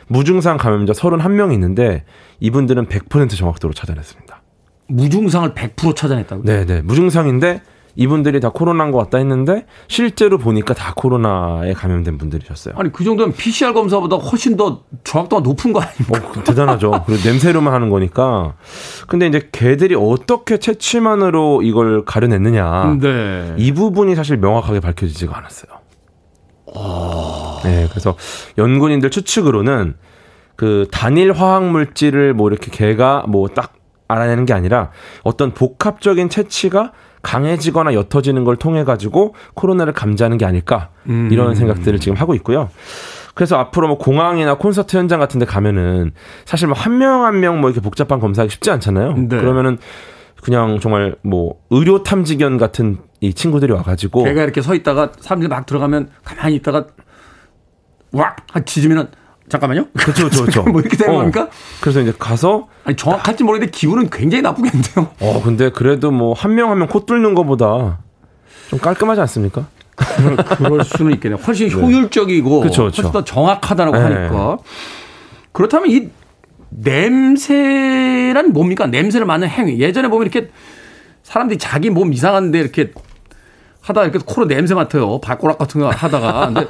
무증상 감염자 31명이 있는데 이분들은 100% 정확도로 찾아냈습니다. 무증상을 100% 찾아냈다고요? 네, 네. 무증상인데 이분들이 다 코로나인 것 같다 했는데 실제로 보니까 다 코로나에 감염된 분들이셨어요. 아니 그 정도면 PCR 검사보다 훨씬 더 정확도가 높은 거 아닙니까? 어, 대단하죠. 그리고 냄새로만 하는 거니까. 근데 이제 걔들이 어떻게 채취만으로 이걸 가려냈느냐. 네. 이 부분이 사실 명확하게 밝혀지지가 않았어요. 네, 그래서 연구인들 추측으로는 그 단일 화학 물질을 뭐 이렇게 걔가 뭐 딱 알아내는 게 아니라 어떤 복합적인 채취가 강해지거나 옅어지는 걸 통해 가지고 코로나를 감지하는 게 아닐까 이런 생각들을 지금 하고 있고요. 그래서 앞으로 뭐 공항이나 콘서트 현장 같은 데 가면은 사실 뭐 한 명 한 명 뭐 이렇게 복잡한 검사하기 쉽지 않잖아요. 네. 그러면은 그냥 정말 뭐 의료 탐지견 같은 이 친구들이 와가지고 걔가 이렇게 서 있다가 사람들이 막 들어가면 가만히 있다가 왁! 한 지지면은 잠깐만요. 그렇죠, 그렇죠. 뭐 이렇게 되는 어. 겁니까? 그래서 이제 가서 아니 정확할지 모르겠는데 기분은 굉장히 나쁘겠는데요. 어 근데 그래도 뭐 한 명 한 명 코 뚫는 것보다 좀 깔끔하지 않습니까? 그럴 수는 있겠네요. 훨씬 효율적이고 그쵸, 훨씬 그쵸. 더 정확하다라고 네. 하니까. 그렇다면 이 냄새란 뭡니까? 냄새를 맡는 행위. 예전에 보면 이렇게 사람들이 자기 몸 이상한데 이렇게 하다가 이렇게 코로 냄새 맡아요. 발꼬락 같은 거 하다가. 근데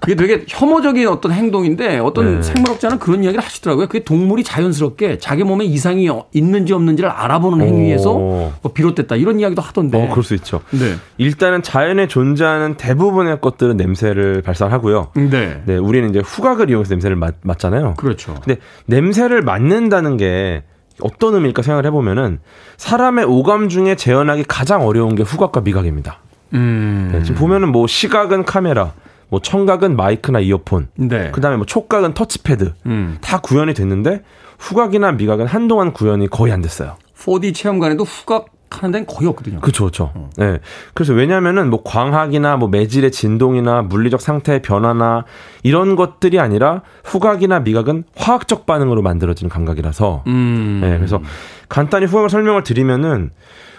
그게 되게 혐오적인 어떤 행동인데 어떤 네. 생물학자는 그런 이야기를 하시더라고요. 그게 동물이 자연스럽게 자기 몸에 이상이 있는지 없는지를 알아보는 행위에서 오. 뭐 비롯됐다. 이런 이야기도 하던데. 어 그럴 수 있죠. 네. 일단은 자연에 존재하는 대부분의 것들은 냄새를 발산하고요. 네. 네, 우리는 이제 후각을 이용해서 냄새를 맡, 맡잖아요. 그렇죠. 근데 냄새를 맡는다는 게 어떤 의미일까 생각을 해보면은 사람의 오감 중에 재현하기 가장 어려운 게 후각과 미각입니다. 음. 네, 지금 보면은 뭐 시각은 카메라, 뭐 청각은 마이크나 이어폰, 네. 그다음에 뭐 촉각은 터치패드 음. 다 구현이 됐는데 후각이나 미각은 한동안 구현이 거의 안 됐어요. 4D 체험관에도 후각 하는 데는 거의 없거든요. 그렇죠, 그렇죠. 네. 그래서 왜냐하면은 뭐 광학이나 뭐 매질의 진동이나 물리적 상태의 변화나 이런 것들이 아니라 후각이나 미각은 화학적 반응으로 만들어지는 감각이라서. 음. 네. 그래서 간단히 후각을 설명을 드리면은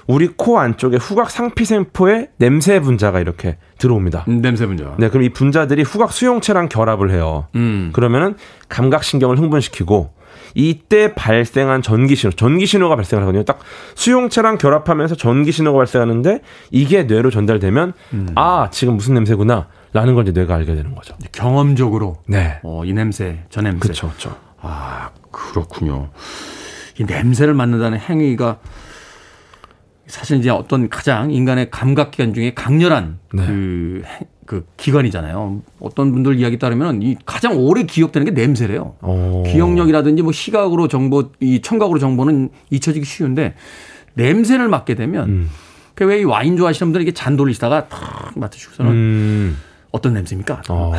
우리 코 안쪽에 후각 상피세포에 냄새 분자가 이렇게 들어옵니다. 음, 냄새 분자. 네, 그럼 이 분자들이 후각 수용체랑 결합을 해요. 음. 그러면은 감각 신경을 흥분시키고 이때 발생한 전기 신호, 전기 신호가 발생을 하거든요. 딱 수용체랑 결합하면서 전기 신호가 발생하는데 이게 뇌로 전달되면 음. 아 지금 무슨 냄새구나. 라는 걸 이제 뇌가 알게 되는 거죠. 경험적으로 네. 어, 이 냄새, 저 냄새. 그렇죠, 그렇죠. 아, 그렇군요. 이 냄새를 맡는다는 행위가 사실 이제 어떤 가장 인간의 감각 기관 중에 강렬한 네. 그, 행- 그 기관이잖아요. 어떤 분들 이야기 따르면 이 가장 오래 기억되는 게 냄새래요. 어. 기억력이라든지 뭐 시각으로 정보, 이 청각으로 정보는 잊혀지기 쉬운데 냄새를 맡게 되면 음. 그왜 이 와인 좋아하시는 분들 이게 잔 돌리시다가 탁 맡으시고서는 음. 어떤 냄새입니까? 어.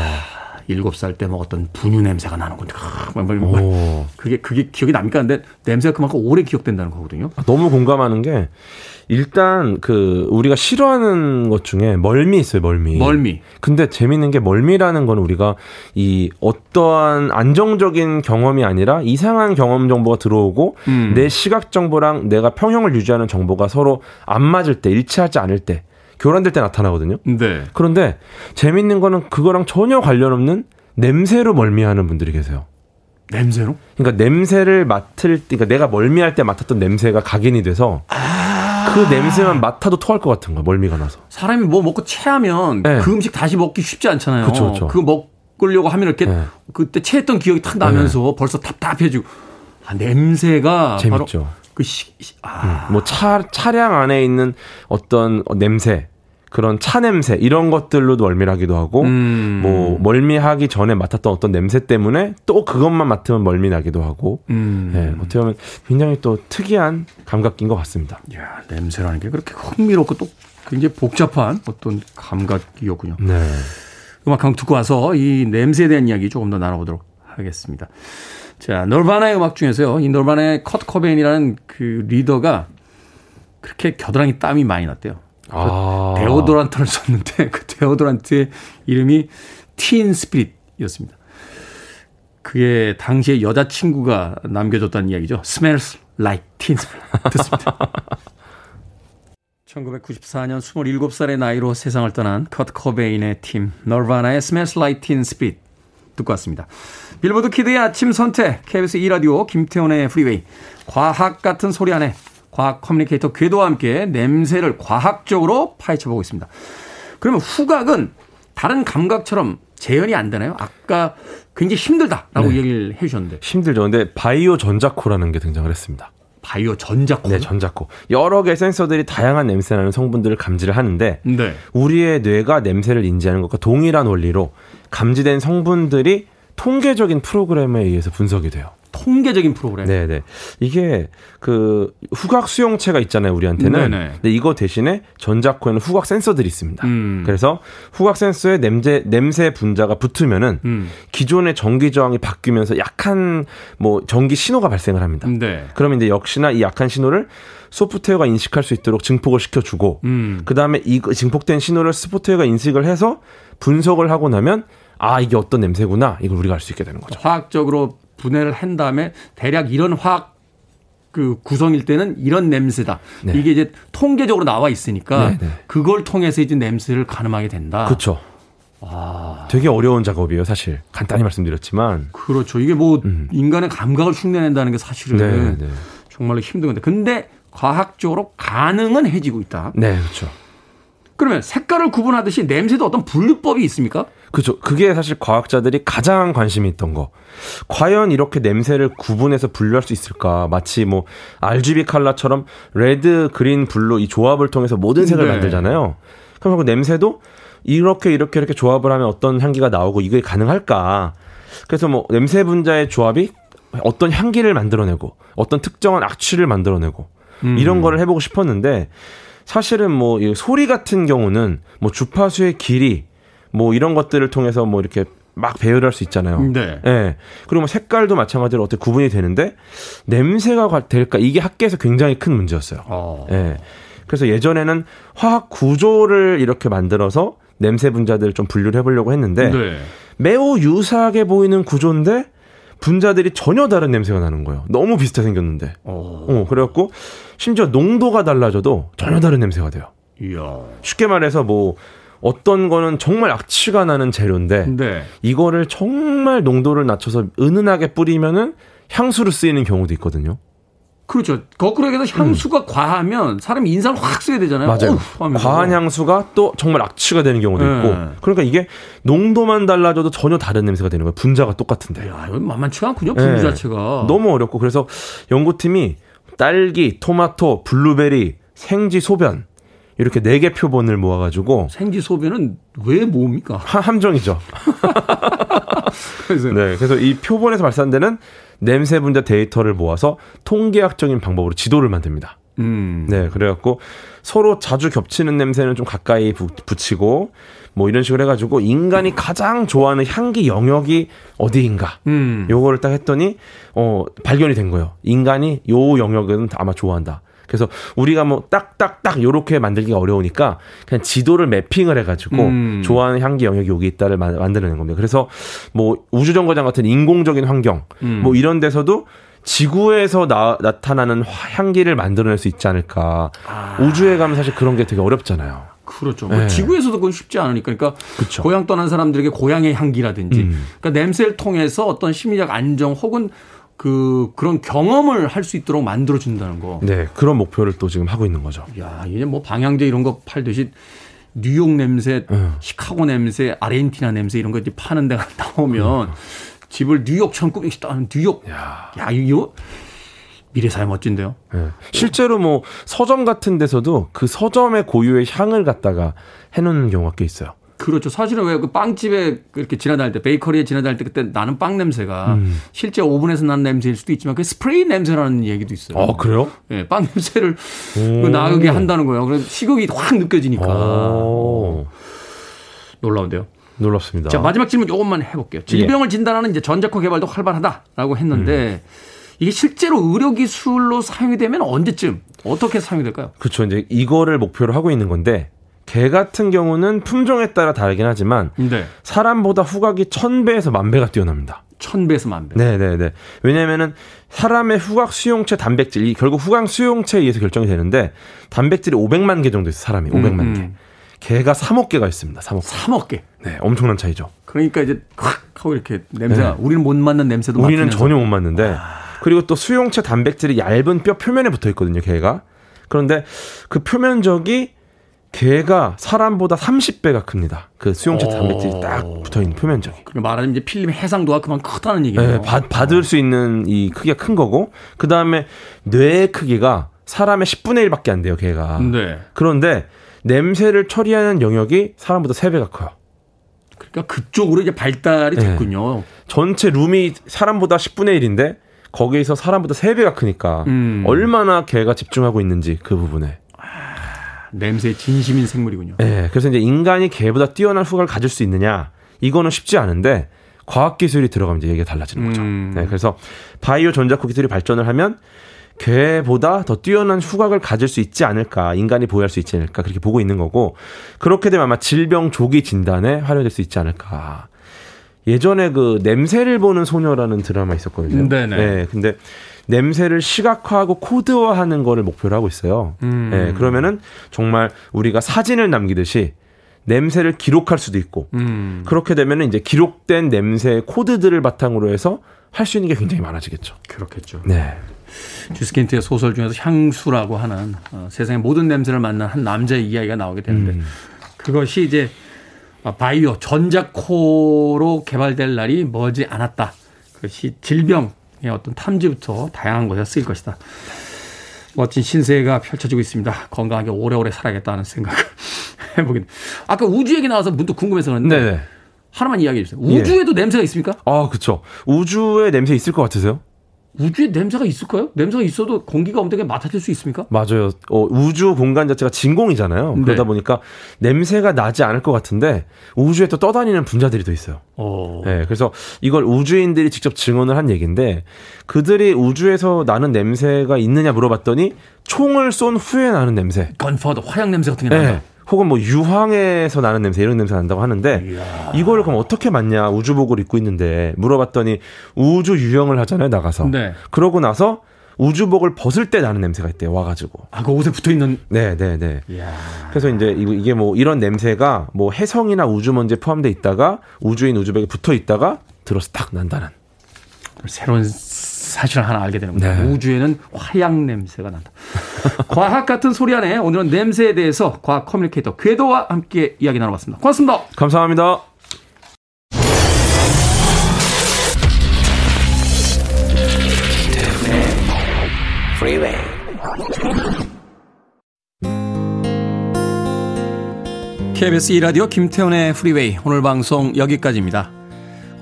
일곱 살 때 먹었던 분유 냄새가. 아, 뭐. 오. 그게 그게 기억이 납니까? 근데 냄새가 그만큼 오래 기억된다는 거거든요. 너무 공감하는 게 일단 그 우리가 싫어하는 것 중에 멀미 있어요, 멀미. 멀미. 근데 재밌는 게 멀미라는 건 우리가 이 어떠한 안정적인 경험이 아니라 이상한 경험 정보가 들어오고 음. 내 시각 정보랑 내가 평형을 유지하는 정보가 서로 안 맞을 때 일치하지 않을 때 교란될 때 나타나거든요. 네. 그런데 재밌는 거는 그거랑 전혀 관련 없는 냄새로 멀미하는 분들이 계세요. 냄새로? 그러니까 냄새를 맡을 때, 그러니까 내가 멀미할 때 맡았던 냄새가 각인이 돼서 그 냄새만 맡아도 토할 것 같은 거야 멀미가 나서. 사람이 뭐 먹고 체하면 네. 그 음식 다시 먹기 쉽지 않잖아요. 그쵸, 그쵸. 그거 먹으려고 하면 이렇게 네. 그때 체했던 기억이 탁 나면서 벌써 답답해지고 아, 냄새가 재밌죠. 바로 그 시, 시- 아, 뭐차 차량 안에 있는 어떤 냄새 그런 차 냄새 이런 것들로도 멀미하기도 하고 음. 뭐 멀미하기 전에 맡았던 어떤 냄새 때문에 또 그것만 맡으면 멀미 나기도 하고 음. 예, 어떻게 보면 굉장히 또 특이한 감각인 것 같습니다. 야, 냄새라는 게 그렇게 흥미롭고 또 굉장히 복잡한 어떤 감각이었군요. 네. 음악 한곡 듣고 와서 이 냄새에 대한 이야기 조금 더 나눠보도록 하겠습니다. 자, 널바나의 음악 중에서요. 이 널바나의 컷 코베인이라는 그 리더가 그렇게 겨드랑이 땀이 많이 났대요. 아. 데오도란트를 썼는데 그 데오도란트의 이름이 Teen Spirit이었습니다. 그게 당시에 여자친구가 남겨줬다는 이야기죠. Smells like teen spirit. 듣습니다. 1994년 27살의 나이로 세상을 떠난 커트 코베인의 팀 너바나의 Smells Like Teen Spirit 듣고 왔습니다. 빌보드 kid의 아침 선택 KBS 2라디오 김태훈의 프리웨이 과학 같은 소리 안에 과학 커뮤니케이터 궤도와 함께 냄새를 과학적으로 파헤쳐보고 있습니다. 그러면 후각은 다른 감각처럼 재현이 안 되나요? 아까 굉장히 힘들다라고 네. 얘기를 해주셨는데 힘들죠. 근데 바이오 전자코라는 게 등장을 했습니다. 바이오 전자코 네, 전자코. 여러 개의 센서들이 다양한 냄새나는 성분들을 감지를 하는데 네. 우리의 뇌가 냄새를 인지하는 것과 동일한 원리로 감지된 성분들이 통계적인 프로그램에 의해서 분석이 돼요. 통계적인 프로그램. 네, 네. 이게 그 후각 수용체가 있잖아요, 우리한테는. 네네. 근데 이거 대신에 전자코에는 후각 센서들이 있습니다. 음. 그래서 후각 센서에 냄새 냄새 분자가 붙으면은 음. 기존의 전기 저항이 바뀌면서 약한 뭐 전기 신호가 발생을 합니다. 네. 그러면 이제 역시나 이 약한 신호를 소프트웨어가 인식할 수 있도록 증폭을 시켜주고 음. 그 다음에 이 증폭된 신호를 소프트웨어가 인식을 해서 분석을 하고 나면 아 이게 어떤 냄새구나 이걸 우리가 알 수 있게 되는 거죠. 화학적으로 분해를 한 다음에 대략 이런 화학 그 구성일 때는 이런 냄새다. 네. 이게 이제 통계적으로 나와 있으니까 네, 네. 그걸 통해서 이제 냄새를 가늠하게 된다. 그렇죠. 되게 어려운 작업이에요, 사실. 간단히 말씀드렸지만. 그렇죠. 이게 뭐 음. 인간의 감각을 흉내낸다는 게 사실은 네, 네. 정말로 힘든 건데. 근데 과학적으로 가능은 해지고 있다. 네, 그렇죠. 그러면 색깔을 구분하듯이 냄새도 어떤 분류법이 있습니까? 그죠. 그게 사실 과학자들이 가장 관심이 있던 거. 과연 이렇게 냄새를 구분해서 분류할 수 있을까? 마치 뭐 RGB 컬러처럼 red, green, blue 이 조합을 통해서 모든 색을 네. 만들잖아요. 그럼 그 냄새도 이렇게 이렇게 이렇게 조합을 하면 어떤 향기가 나오고 이게 가능할까? 그래서 뭐 냄새 분자의 조합이 어떤 향기를 만들어내고 어떤 특정한 악취를 만들어내고 이런 거를 해보고 싶었는데 사실은 뭐이 소리 같은 경우는 뭐 주파수의 길이 뭐 이런 것들을 통해서 뭐 이렇게 막 배열할 수 있잖아요. 네. 예. 그리고 뭐 색깔도 마찬가지로 어떻게 구분이 되는데 냄새가 과- 될까 이게 학계에서 굉장히 큰 문제였어요. 어. 예. 그래서 예전에는 화학 구조를 이렇게 만들어서 냄새 분자들을 좀 분류를 해보려고 했는데 네. 매우 유사하게 보이는 구조인데 분자들이 전혀 다른 냄새가 나는 거예요. 너무 비슷하게 생겼는데. 어. 어, 그래갖고 심지어 농도가 달라져도 전혀 다른 냄새가 돼요. 이야. 쉽게 말해서 뭐 어떤 거는 정말 악취가 나는 재료인데 네. 이거를 정말 농도를 낮춰서 은은하게 뿌리면은 향수로 쓰이는 경우도 있거든요. 그렇죠. 거꾸로 얘기해서 향수가 과하면 사람이 인상을 확 쓰게 되잖아요. 맞아요. 과한 향수가 또 정말 악취가 되는 경우도 네. 있고. 그러니까 이게 농도만 달라져도 전혀 다른 냄새가 되는 거예요. 분자가 똑같은데. 야, 이건 만만치가 않군요. 분류 네. 자체가. 너무 어렵고 그래서 연구팀이 딸기, 토마토, 블루베리, 생지, 소변 이렇게 네 개 표본을 모아가지고 생지 소변은 왜? 하- 함정이죠. 그래서 네, 그래서 이 표본에서 발산되는 냄새 분자 데이터를 모아서 통계학적인 방법으로 지도를 만듭니다. 음. 네, 그래갖고 서로 자주 겹치는 냄새는 좀 가까이 부, 붙이고 뭐 이런 식으로 해가지고 인간이 가장 좋아하는 향기 영역이 어디인가. 음. 요거를 딱 했더니 어 발견이 된 거예요. 인간이 요 영역은 아마 좋아한다. 그래서 우리가 뭐 딱딱딱 요렇게 만들기가 어려우니까 그냥 지도를 매핑을 해가지고 음. 좋아하는 향기 영역이 여기 있다를 만- 만들어낸 겁니다. 그래서 뭐 우주정거장 같은 인공적인 환경 음. 뭐 이런 데서도 지구에서 나, 나타나는 화- 향기를 만들어낼 수 있지 않을까. 아. 우주에 가면 사실 그런 게 되게 어렵잖아요. 그렇죠. 뭐 네. 지구에서도 그건 쉽지 않으니까. 그러니까 그쵸. 고향 떠난 사람들에게 고향의 향기라든지 음. 그러니까 냄새를 통해서 어떤 심리적 안정 혹은 그 그런 경험을 할 수 있도록 만들어 준다는 거. 네, 그런 목표를 또 지금 하고 있는 거죠. 야, 이제 뭐 방향제 이런 거 팔듯이 뉴욕 냄새, 음. 시카고 냄새, 아르헨티나 냄새 이런 거 이제 파는 데가 나오면 집을 뉴욕처럼 꾸미고 싶다. 뉴욕. 야. 야, 이거 미래 사회 멋진데요. 예. 실제로 뭐 서점 같은 데서도 그 서점의 고유의 향을 갖다가 해놓는 경우가 꽤 있어요. 그렇죠. 사실은 왜 그 빵집에 이렇게 지나다닐 때, 베이커리에 지나다닐 때 그때 나는 빵 냄새가 음. 실제 오븐에서 나는 냄새일 수도 있지만 그 스프레이 냄새라는 얘기도 있어요. 어, 그래요? 예, 빵 냄새를 오. 그 나게 한다는 거예요. 그래서 식욕이 확 느껴지니까. 오, 놀라운데요. 놀랍습니다. 자, 마지막 질문 요것만 해볼게요. 예. 질병을 진단하는 이제 전자코 개발도 활발하다라고 했는데 음. 이게 실제로 의료 기술로 사용이 되면 언제쯤, 어떻게 사용이 될까요? 그렇죠. 이제 이거를 목표로 하고 있는 건데 개 같은 경우는 품종에 따라 다르긴 하지만 네. 사람보다 후각이 천 배에서 만 배가 뛰어납니다. 천 배에서 만 배. 네 네 네. 왜냐면은 사람의 후각 수용체 단백질, 이 결국 후각 수용체에 의해서 결정이 되는데 단백질이 500만 개 정도 있어요. 사람이 500만 음, 개. 음. 개가 3억 개가 있습니다. 3억 개. 3억 개. 네, 엄청난 차이죠. 그러니까 이제 확 하고 이렇게 냄새가 네. 우리는 못 맡는 냄새도 우리는 맡으면서. 전혀 못 맞는데 그리고 또 수용체 단백질이 얇은 뼈 표면에 붙어 있거든요, 개가. 그런데 그 표면적이 개가 사람보다 30배가 큽니다. 그 수용체 단백질이 딱 붙어 있는 표면적이. 말하자면 이제 필름 해상도가 그만 크다는 얘기예요. 네, 받, 받을 수 있는 이 크기가 큰 거고 그 다음에 뇌의 크기가 사람의 10분의 1밖에 안 돼요, 개가. 네. 그런데 냄새를 처리하는 영역이 사람보다 3배가 커요. 그러니까 그쪽으로 이제 발달이 네. 됐군요. 전체 룸이 사람보다 10분의 1인데 거기에서 사람보다 3배가 크니까 음. 얼마나 개가 집중하고 있는지 그 부분에. 냄새의 진심인 생물이군요. 예, 그래서 이제 인간이 개보다 뛰어난 후각을 가질 수 있느냐 이거는 쉽지 않은데 과학 기술이 들어가면 이제 얘기가 달라지는 거죠. 음. 네, 그래서 바이오 전자코 기술이 발전을 하면 개보다 더 뛰어난 후각을 가질 수 있지 않을까 인간이 보유할 수 있지 않을까 그렇게 보고 있는 거고 그렇게 되면 아마 질병 조기 진단에 활용될 수 있지 않을까. 예전에 그 냄새를 보는 소녀라는 드라마 있었거든요. 네네. 네, 근데 냄새를 시각화하고 코드화하는 거를 목표로 하고 있어요. 음. 네, 그러면은 정말 우리가 사진을 남기듯이 냄새를 기록할 수도 있고 음. 그렇게 되면은 이제 기록된 냄새 코드들을 바탕으로 해서 할 수 있는 게 굉장히 많아지겠죠. 그렇겠죠. 네. 쥐스킨트의 소설 중에서 향수라고 하는 어, 세상의 모든 냄새를 만난 한 남자의 이야기가 나오게 되는데 음. 그것이 이제 어, 바이오 전자코로 개발될 날이 머지 않았다. 그것이 질병의 어떤 탐지부터 다양한 곳에 쓰일 것이다. 멋진 신세가 펼쳐지고 있습니다. 건강하게 오래오래 살아야겠다는 생각을 해보긴. 아까 우주 얘기 나와서 문득 궁금해서 그런데 네네. 하나만 이야기해 주세요. 우주에도 냄새가 있습니까? 아, 그쵸. 우주에 냄새 있을 것 같으세요? 우주에 냄새가 있을까요? 냄새가 있어도 공기가 엄청나게 맡아질 수 있습니까? 맞아요. 어, 우주 공간 자체가 진공이잖아요. 네. 그러다 보니까 냄새가 나지 않을 것 같은데 우주에 또 떠다니는 분자들이 또 있어요. 어. 네, 그래서 이걸 우주인들이 직접 증언을 한 얘기인데 그들이 우주에서 나는 냄새가 있느냐 물어봤더니 총을 쏜 후에 나는 냄새. 건파도 화약 냄새 같은 게 네. 나요. 혹은 뭐 유황에서 나는 냄새 이런 냄새 난다고 하는데 이걸 그럼 어떻게 맞냐 우주복을 입고 있는데 물어봤더니 우주 유형을 하잖아요 나가서 네. 그러고 나서 우주복을 벗을 때 나는 냄새가 있대요 와가지고 아, 그 옷에 붙어 있는. 네네네 이야. 그래서 이제 이게 뭐 이런 냄새가 뭐 해성이나 우주 먼지에 포함돼 있다가 우주인 우주복에 붙어 있다가 들어서 딱 난다는 새로운 사실을 하나 알게 되는 겁니다. 네. 우주에는 화약 냄새가 난다. 과학 같은 소리하네 오늘은 냄새에 대해서 과학 communicator 궤도와 함께 이야기 나눠봤습니다. 고맙습니다. 감사합니다. KBS 2라디오 김태훈의 프리웨이 오늘 방송 여기까지입니다.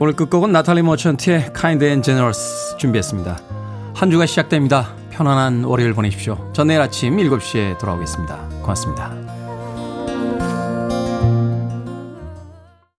오늘 끝곡은 나탈리 머천트의 Kind and Generous 준비했습니다. 한 주가 시작됩니다. 편안한 월요일 보내십시오. 전 내일 아침 7시에 돌아오겠습니다. 고맙습니다.